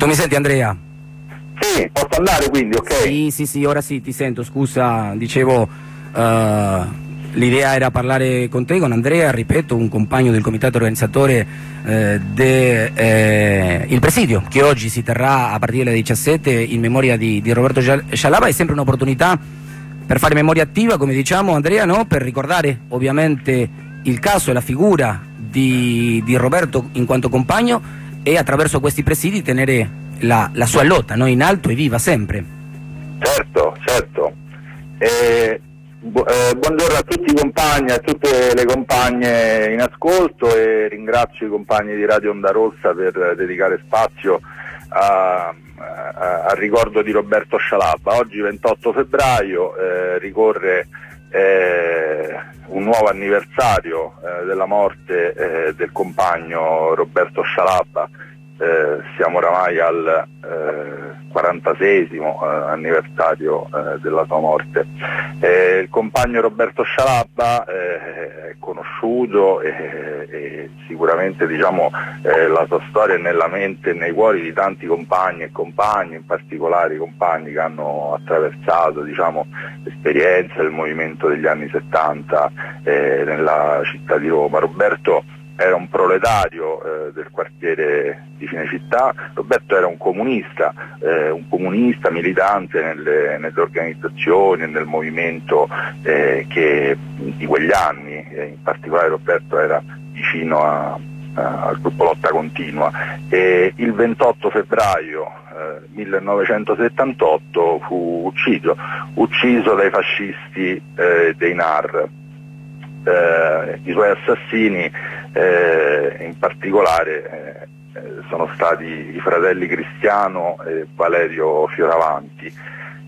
Tu mi senti Andrea? Sì, posso andare quindi, ok? Sì, sì, sì, ora sì, ti sento, scusa, dicevo, uh, l'idea era parlare con te, con Andrea, ripeto, un compagno del comitato organizzatore eh, del eh, presidio, che oggi si terrà a partire dalle 17 in memoria di, di Roberto Scialaba, è sempre un'opportunità per fare memoria attiva, come diciamo Andrea, no? per ricordare ovviamente il caso e la figura di, di Roberto in quanto compagno e attraverso questi presidi tenere la, la sua lotta no? in alto e viva sempre. Certo, certo. Eh, bu eh, buongiorno a tutti i compagni, a tutte le compagne in ascolto e ringrazio i compagni di Radio Onda Rossa per dedicare spazio a, a, al ricordo di Roberto Scialabba. Oggi 28 febbraio eh, ricorre eh, un nuovo anniversario eh, della morte eh, del compagno Roberto Scialabba eh, siamo oramai al eh, 46 eh, anniversario eh, della sua morte. Eh, il compagno Roberto Scialabba è conosciuto e, e sicuramente diciamo, la sua storia è nella mente e nei cuori di tanti compagni e compagni, in particolare i compagni che hanno attraversato diciamo, l'esperienza del movimento degli anni 70 nella città di Roma. Roberto era un proletario eh, del quartiere di Cinecittà, Roberto era un comunista, eh, un comunista militante nelle, nelle organizzazioni e nel movimento eh, che, di quegli anni, in particolare Roberto era vicino a, a, al gruppo Lotta Continua. E il 28 febbraio 1978 eh, fu ucciso, ucciso dai fascisti eh, dei NAR. Eh, I suoi assassini eh, in particolare eh, sono stati i fratelli Cristiano e Valerio Fioravanti.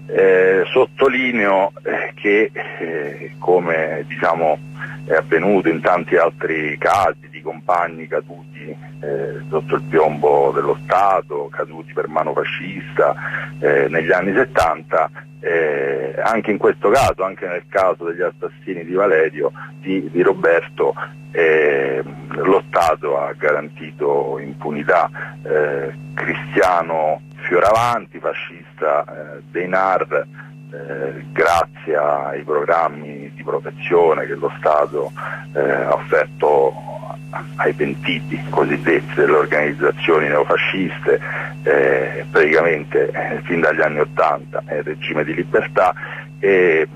Eh, sottolineo eh, che eh, come diciamo, è avvenuto in tanti altri casi compagni caduti eh, sotto il piombo dello Stato, caduti per mano fascista negli anni 70, eh, anche in questo caso, anche nel caso degli assassini di Valerio, di, di Roberto, eh, lo Stato ha garantito impunità. Eh, Cristiano Fioravanti, fascista eh, dei NAR, eh, grazie ai programmi di protezione che lo Stato eh, ha offerto ai pentiti cosiddetti delle organizzazioni neofasciste, eh, praticamente eh, fin dagli anni Ottanta, è il regime di libertà, e,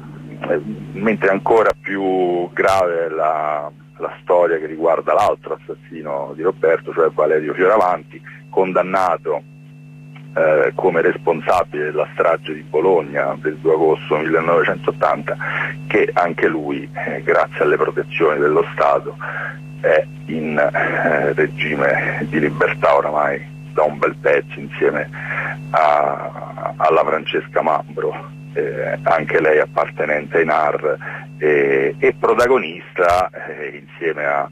eh, mentre ancora più grave la, la storia che riguarda l'altro assassino di Roberto, cioè Valerio Fioravanti, condannato eh, come responsabile della strage di Bologna del 2 agosto 1980, che anche lui, eh, grazie alle protezioni dello Stato, è in eh, regime di libertà oramai da un bel pezzo insieme a, alla Francesca Mambro, eh, anche lei appartenente ai NAR e, e protagonista eh, insieme a,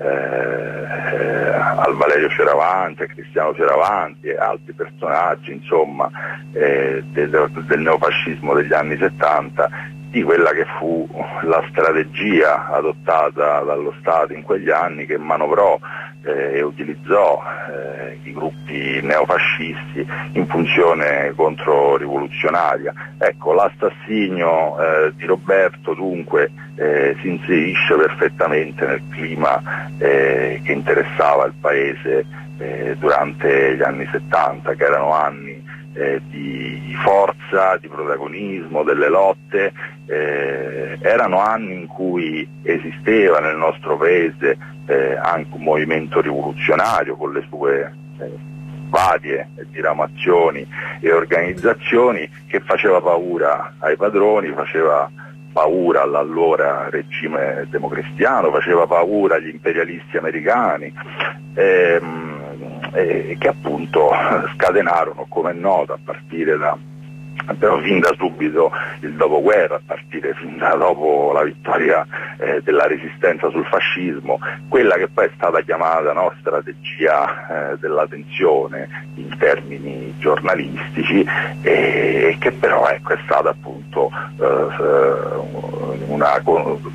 eh, al Valerio Fioravanti, a Cristiano Fioravanti e altri personaggi insomma, eh, del, del neofascismo degli anni 70 di quella che fu la strategia adottata dallo Stato in quegli anni che manovrò eh, e utilizzò eh, i gruppi neofascisti in funzione controrivoluzionaria. Ecco, l'assassinio eh, di Roberto dunque eh, si inserisce perfettamente nel clima eh, che interessava il Paese eh, durante gli anni 70, che erano anni eh, di forza, di protagonismo, delle lotte, eh, erano anni in cui esisteva nel nostro paese eh, anche un movimento rivoluzionario con le sue eh, varie diramazioni e organizzazioni che faceva paura ai padroni, faceva paura all'allora regime democristiano, faceva paura agli imperialisti americani. Ehm, eh, che appunto scatenarono, come è noto, a partire da però fin da subito il dopoguerra, a partire fin da dopo la vittoria eh, della resistenza sul fascismo, quella che poi è stata chiamata no, strategia eh, della tensione in termini giornalistici e che però ecco, è stata appunto eh, una,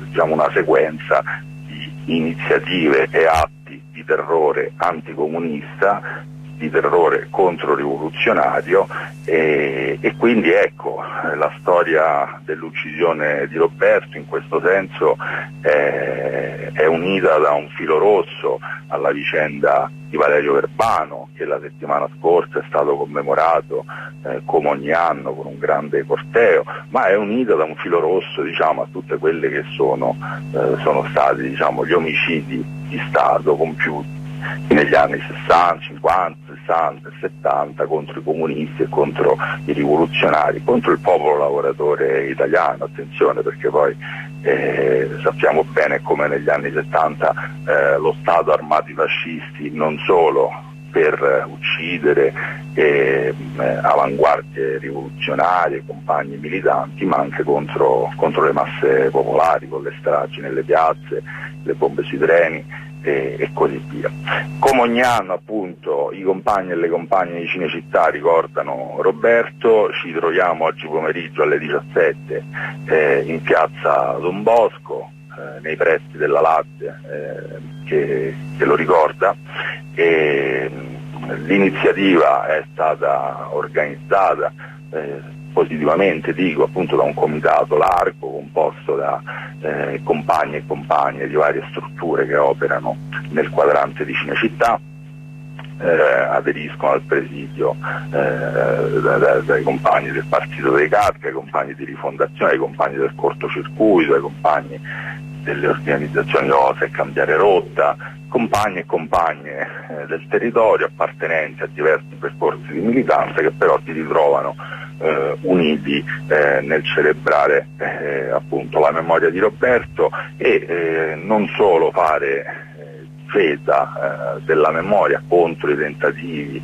diciamo, una sequenza di iniziative e atti di terrore anticomunista di terrore controrivoluzionario e, e quindi ecco la storia dell'uccisione di Roberto in questo senso è, è unita da un filo rosso alla vicenda di Valerio Verbano che la settimana scorsa è stato commemorato eh, come ogni anno con un grande corteo, ma è unita da un filo rosso diciamo, a tutte quelle che sono, eh, sono stati diciamo, gli omicidi di Stato compiuti negli anni 60, 50, 60 e 70 contro i comunisti e contro i rivoluzionari, contro il popolo lavoratore italiano, attenzione perché poi eh, sappiamo bene come negli anni 70 eh, lo Stato armato i fascisti non solo per uccidere eh, avanguardie rivoluzionarie, compagni militanti, ma anche contro, contro le masse popolari, con le stragi nelle piazze, le bombe sui treni e, e, così via. Come ogni anno appunto i compagni e le compagne di Cinecittà ricordano Roberto, ci troviamo oggi pomeriggio alle 17 eh, in piazza Don Bosco, eh, nei pressi della Lazio eh, che, che, lo ricorda. E, l'iniziativa è stata organizzata eh, positivamente dico appunto da un comitato largo composto da eh, compagni e compagne di varie strutture che operano nel quadrante di Cinecittà. Eh, aderiscono al presidio eh, da, da, dai compagni del Partito dei Carpi, ai compagni di rifondazione, ai compagni del cortocircuito, ai compagni delle organizzazioni OSE Cambiare Rotta, compagni e compagne eh, del territorio appartenenti a diversi percorsi di militanza che però si ritrovano eh, uniti eh, nel celebrare eh, appunto la memoria di Roberto e eh, non solo fare eh, difesa della memoria contro i tentativi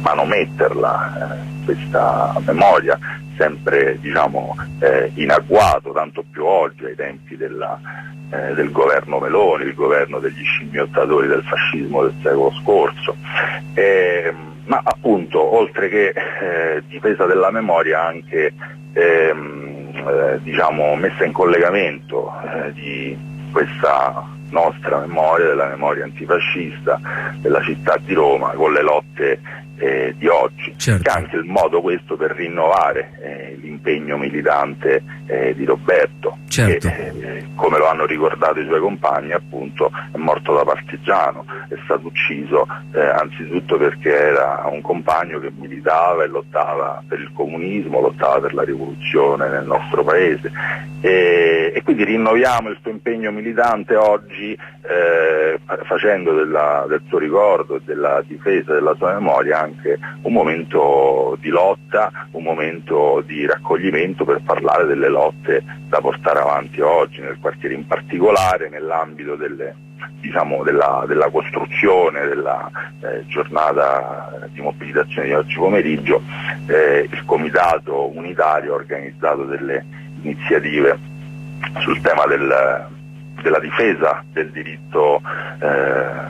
manometterla questa memoria sempre diciamo, in agguato, tanto più oggi ai tempi della, eh, del governo Meloni, il governo degli scimmiottatori del fascismo del secolo scorso. Eh, ma appunto oltre che eh, difesa della memoria anche ehm, eh, diciamo, messa in collegamento eh, di questa nostra memoria, della memoria antifascista della città di Roma con le lotte eh, di oggi, certo. che è anche il modo questo per rinnovare eh, l'impegno militante eh, di Roberto, certo. che eh, come lo hanno ricordato i suoi compagni appunto è morto da partigiano, è stato ucciso eh, anzitutto perché era un compagno che militava e lottava per il comunismo, lottava per la rivoluzione nel nostro paese e, e quindi rinnoviamo il suo impegno militante oggi eh, facendo della, del suo ricordo e della difesa della sua memoria anche un momento di lotta, un momento di raccoglimento per parlare delle lotte da portare avanti oggi nel quartiere in particolare, nell'ambito delle, diciamo, della, della, costruzione della eh, giornata di mobilitazione di oggi pomeriggio, eh, il Comitato Unitario ha organizzato delle iniziative sul tema del, della difesa del diritto eh,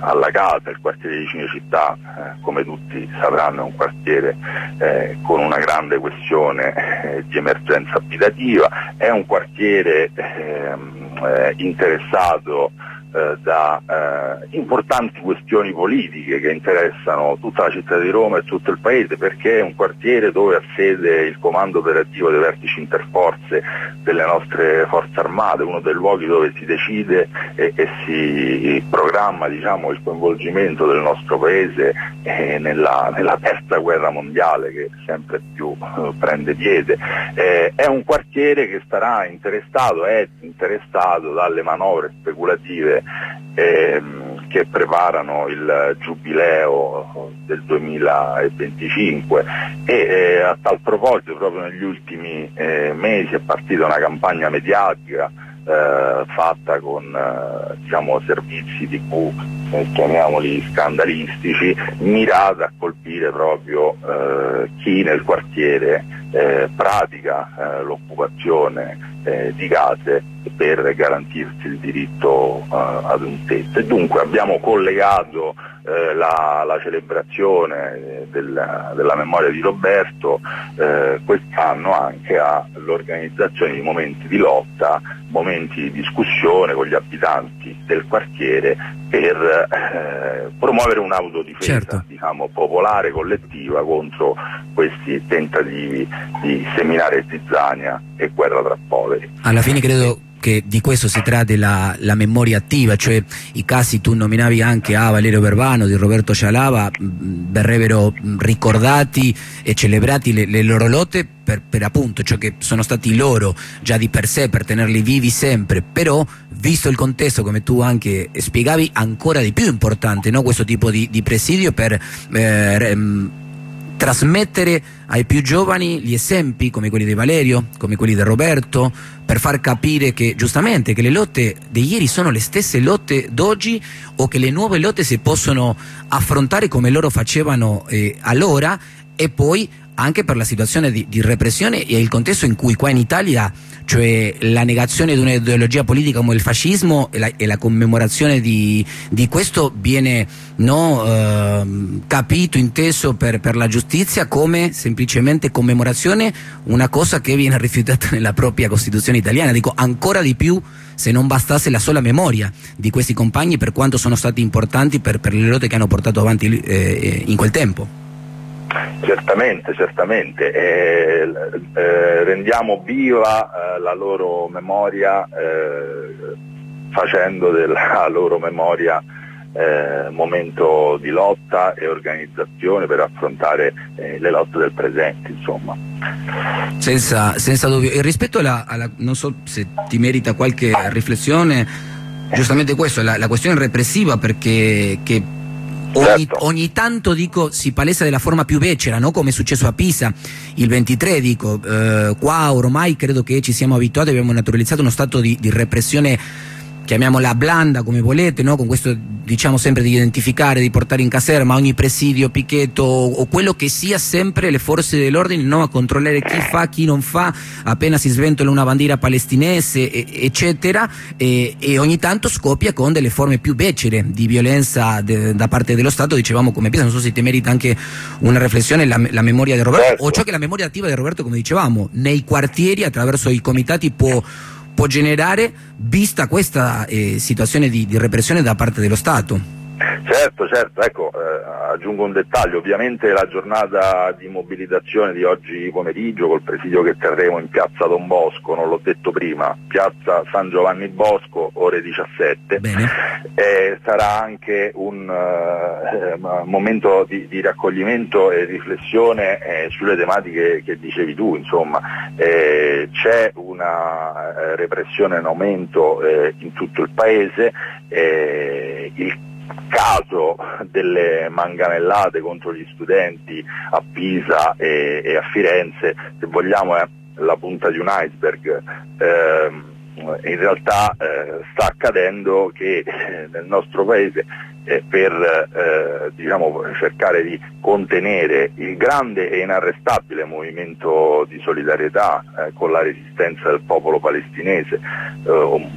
alla casa, il quartiere di Cinecittà, eh, come tutti sapranno, è un quartiere eh, con una grande questione eh, di emergenza abitativa, è un quartiere ehm, eh, interessato eh, da eh, importanti questioni politiche che interessano tutta la città di Roma e tutto il paese perché è un quartiere dove ha sede il comando operativo dei vertici interforze delle nostre forze armate, uno dei luoghi dove si decide e, e si programma diciamo, il coinvolgimento del nostro paese eh, nella, nella, terza guerra mondiale che sempre più eh, prende piede. Eh, è un quartiere che starà interessato, è interessato dalle manovre speculative ehm, che preparano il giubileo del 2025 e eh, a tal proposito proprio negli ultimi eh, mesi è partita una campagna mediatica eh, fatta con eh, diciamo, servizi tv eh, chiamiamoli scandalistici mirata a colpire proprio eh, chi nel quartiere pratica l'occupazione di case per garantirsi il diritto uh, ad un tetto. E dunque abbiamo collegato eh, la, la, celebrazione della, della, memoria di Roberto eh, quest'anno anche all'organizzazione di momenti di lotta, momenti di discussione con gli abitanti del quartiere per eh, promuovere un'autodifesa certo. diciamo, popolare, collettiva contro questi tentativi di seminare zizzania e guerra tra poveri. Alla fine credo che di questo si tratta la, la, memoria attiva, cioè i casi tu nominavi anche a Valerio Verbano, di Roberto Cialava, verrebbero ricordati e celebrati le, le loro lotte per, per, appunto ciò che sono stati loro già di per sé, per tenerli vivi sempre, però visto il contesto come tu anche spiegavi ancora di più importante no? questo tipo di, di presidio per eh, trasmettere ai più giovani gli esempi come quelli di Valerio, come quelli di Roberto, per far capire che giustamente che le lotte di ieri sono le stesse lotte d'oggi o che le nuove lotte si possono affrontare come loro facevano eh, allora e poi anche per la situazione di, di, repressione e il contesto in cui qua in Italia, cioè la negazione di un'ideologia politica come il fascismo e la, e la commemorazione di, di, questo viene no, eh, capito, inteso per, per, la giustizia come semplicemente commemorazione, una cosa che viene rifiutata nella propria Costituzione italiana, dico ancora di più se non bastasse la sola memoria di questi compagni per quanto sono stati importanti per, per le lotte che hanno portato avanti eh, in quel tempo. Certamente, certamente, eh, eh, rendiamo viva eh, la loro memoria eh, facendo della loro memoria eh, momento di lotta e organizzazione per affrontare eh, le lotte del presente, insomma. Senza, senza dubbio. E rispetto alla, alla, non so se ti merita qualche riflessione, giustamente questo, la, la questione repressiva perché Ogni, certo. ogni, tanto dico si palesa della forma più becera, no? come è successo a Pisa il 23, dico, eh, qua ormai credo che ci siamo abituati, abbiamo naturalizzato uno stato di, di repressione chiamiamola blanda come volete, no? con questo diciamo sempre di identificare, di portare in caserma ogni presidio, picchetto o quello che sia sempre le forze dell'ordine no? a controllare chi fa, chi non fa, appena si sventola una bandiera palestinese eccetera e, e ogni tanto scoppia con delle forme più becere di violenza de, da parte dello Stato, dicevamo come Pisa, non so se ti merita anche una riflessione la, la memoria di Roberto certo. o ciò che la memoria attiva di Roberto come dicevamo nei quartieri attraverso i comitati può può generare vista questa eh, situazione di, di repressione da parte dello Stato. Certo, certo, ecco, eh, aggiungo un dettaglio, ovviamente la giornata di mobilitazione di oggi pomeriggio col presidio che terremo in piazza Don Bosco, non l'ho detto prima, piazza San Giovanni Bosco, ore 17, eh, sarà anche un eh, momento di, di, raccoglimento e riflessione eh, sulle tematiche che dicevi tu, insomma, eh, c'è una eh, repressione in aumento in tutto il paese, il caso delle manganellate contro gli studenti a Pisa e, e a Firenze, se vogliamo è la punta di un iceberg. Eh, in realtà eh, sta accadendo che eh, nel nostro paese eh, per eh, diciamo, cercare di contenere il grande e inarrestabile movimento di solidarietà eh, con la resistenza del popolo palestinese, eh,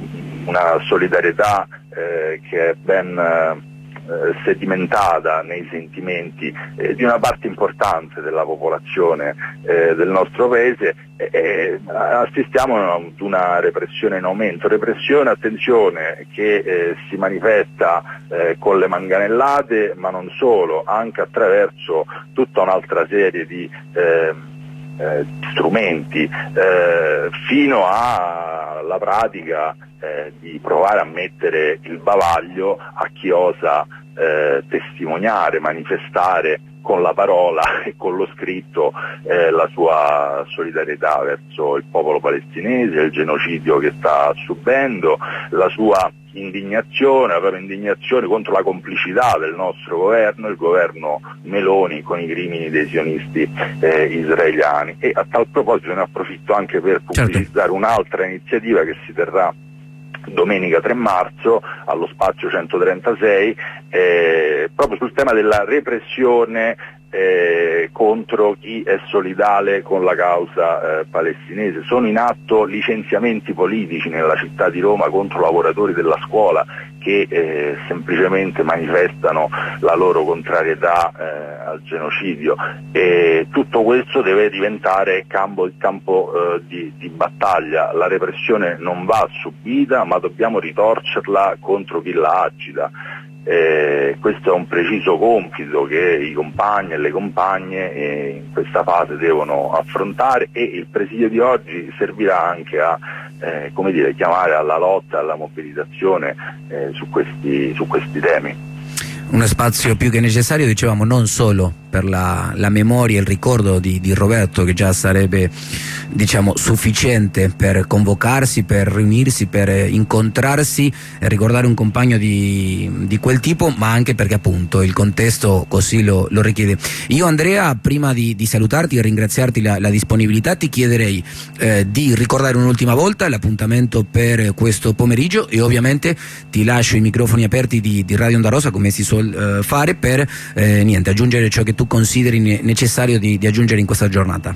una solidarietà che è ben eh, sedimentata nei sentimenti eh, di una parte importante della popolazione eh, del nostro paese e assistiamo ad una repressione in aumento, repressione, attenzione, che eh, si manifesta eh, con le manganellate ma non solo, anche attraverso tutta un'altra serie di ehm, eh, strumenti eh, fino alla pratica eh, di provare a mettere il bavaglio a chi osa eh, testimoniare, manifestare con la parola e con lo scritto eh, la sua solidarietà verso il popolo palestinese, il genocidio che sta subendo, la sua indignazione, la propria indignazione contro la complicità del nostro governo, il governo Meloni con i crimini dei sionisti eh, israeliani. E a tal proposito ne approfitto anche per certo. pubblicizzare un'altra iniziativa che si terrà domenica 3 marzo allo spazio 136 eh, proprio sul tema della repressione eh, contro chi è solidale con la causa eh, palestinese. Sono in atto licenziamenti politici nella città di Roma contro lavoratori della scuola che eh, semplicemente manifestano la loro contrarietà eh, al genocidio e tutto questo deve diventare campo, il campo eh, di, di, battaglia, la repressione non va subita ma dobbiamo ritorcerla contro chi la agita. Eh, questo è un preciso compito che i compagni e le compagne eh, in questa fase devono affrontare e il presidio di oggi servirà anche a eh, dire, chiamare alla lotta, alla mobilitazione eh, su questi, su questi temi. Uno spazio più che necessario, dicevamo, non solo per la, la memoria e il ricordo di, di, Roberto, che già sarebbe diciamo, sufficiente per convocarsi, per riunirsi, per incontrarsi e ricordare un compagno di, di quel tipo, ma anche perché appunto il contesto così lo, lo richiede. Io Andrea, prima di, di salutarti e ringraziarti la, la, disponibilità, ti chiederei eh, di ricordare un'ultima volta l'appuntamento per questo pomeriggio e ovviamente ti lascio i microfoni aperti di, di Radio Onda Rosa come si suol eh, fare per eh, niente, aggiungere ciò che tu consideri necessario di, di aggiungere in questa giornata?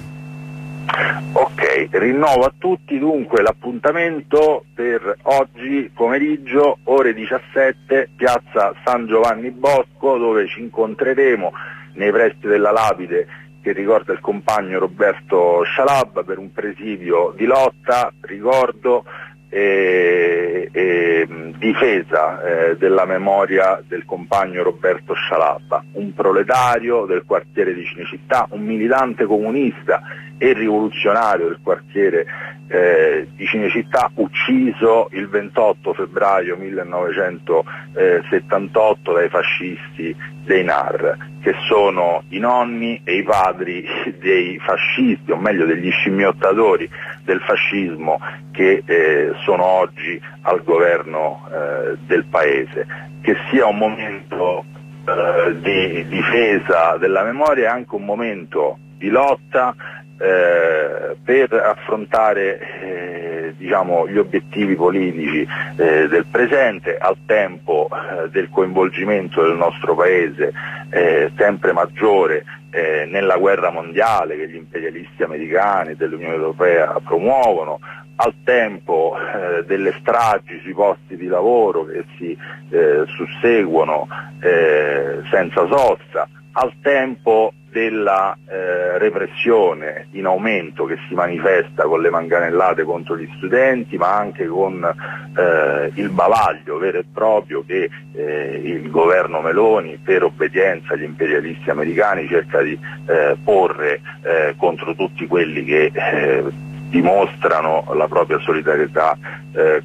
Ok, rinnovo a tutti dunque l'appuntamento per oggi pomeriggio ore 17 piazza San Giovanni Bosco dove ci incontreremo nei pressi della lapide che ricorda il compagno Roberto Scialabba per un presidio di lotta, ricordo e, e difesa eh, della memoria del compagno Roberto Scialabba, un proletario del quartiere di Cinecittà, un militante comunista e rivoluzionario del quartiere eh, di Cinecittà, ucciso il 28 febbraio 1978 dai fascisti dei NAR, che sono i nonni e i padri dei fascisti, o meglio degli scimmiottatori del fascismo che eh, sono oggi al governo eh, del Paese. Che sia un momento eh, di difesa della memoria e anche un momento di lotta eh, per affrontare eh, diciamo, gli obiettivi politici eh, del presente al tempo eh, del coinvolgimento del nostro Paese eh, sempre maggiore nella guerra mondiale che gli imperialisti americani dell'Unione Europea promuovono, al tempo eh, delle stragi sui posti di lavoro che si eh, susseguono eh, senza sosta, al tempo della eh, repressione in aumento che si manifesta con le manganellate contro gli studenti ma anche con eh, il bavaglio vero e proprio che eh, il governo Meloni per obbedienza agli imperialisti americani cerca di eh, porre eh, contro tutti quelli che eh, dimostrano la propria solidarietà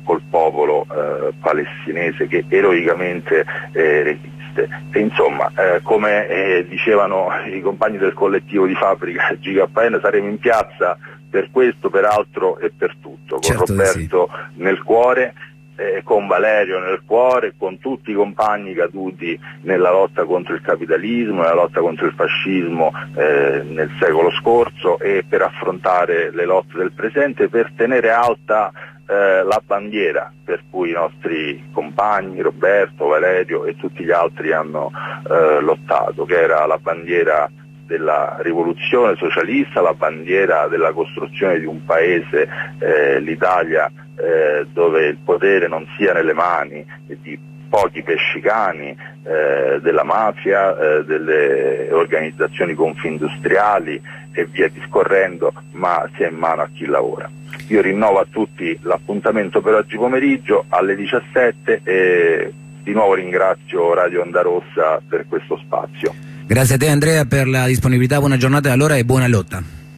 col popolo palestinese che eroicamente resiste e insomma eh, come eh, dicevano i compagni del collettivo di fabbrica GKN saremo in piazza per questo, per altro e per tutto, certo con Roberto sì. nel cuore eh, con Valerio nel cuore, con tutti i compagni caduti nella lotta contro il capitalismo, nella lotta contro il fascismo eh, nel secolo scorso e per affrontare le lotte del presente, per tenere alta eh, la bandiera per cui i nostri compagni, Roberto, Valerio e tutti gli altri hanno eh, lottato, che era la bandiera della rivoluzione socialista, la bandiera della costruzione di un paese, eh, l'Italia, eh, dove il potere non sia nelle mani di pochi pescicani, eh, della mafia, eh, delle organizzazioni confindustriali e via discorrendo, ma sia in mano a chi lavora. Io rinnovo a tutti l'appuntamento per oggi pomeriggio alle 17 e di nuovo ringrazio Radio Onda Rossa per questo spazio. Grazie a te Andrea per la disponibilità, buona giornata allora e buona lotta.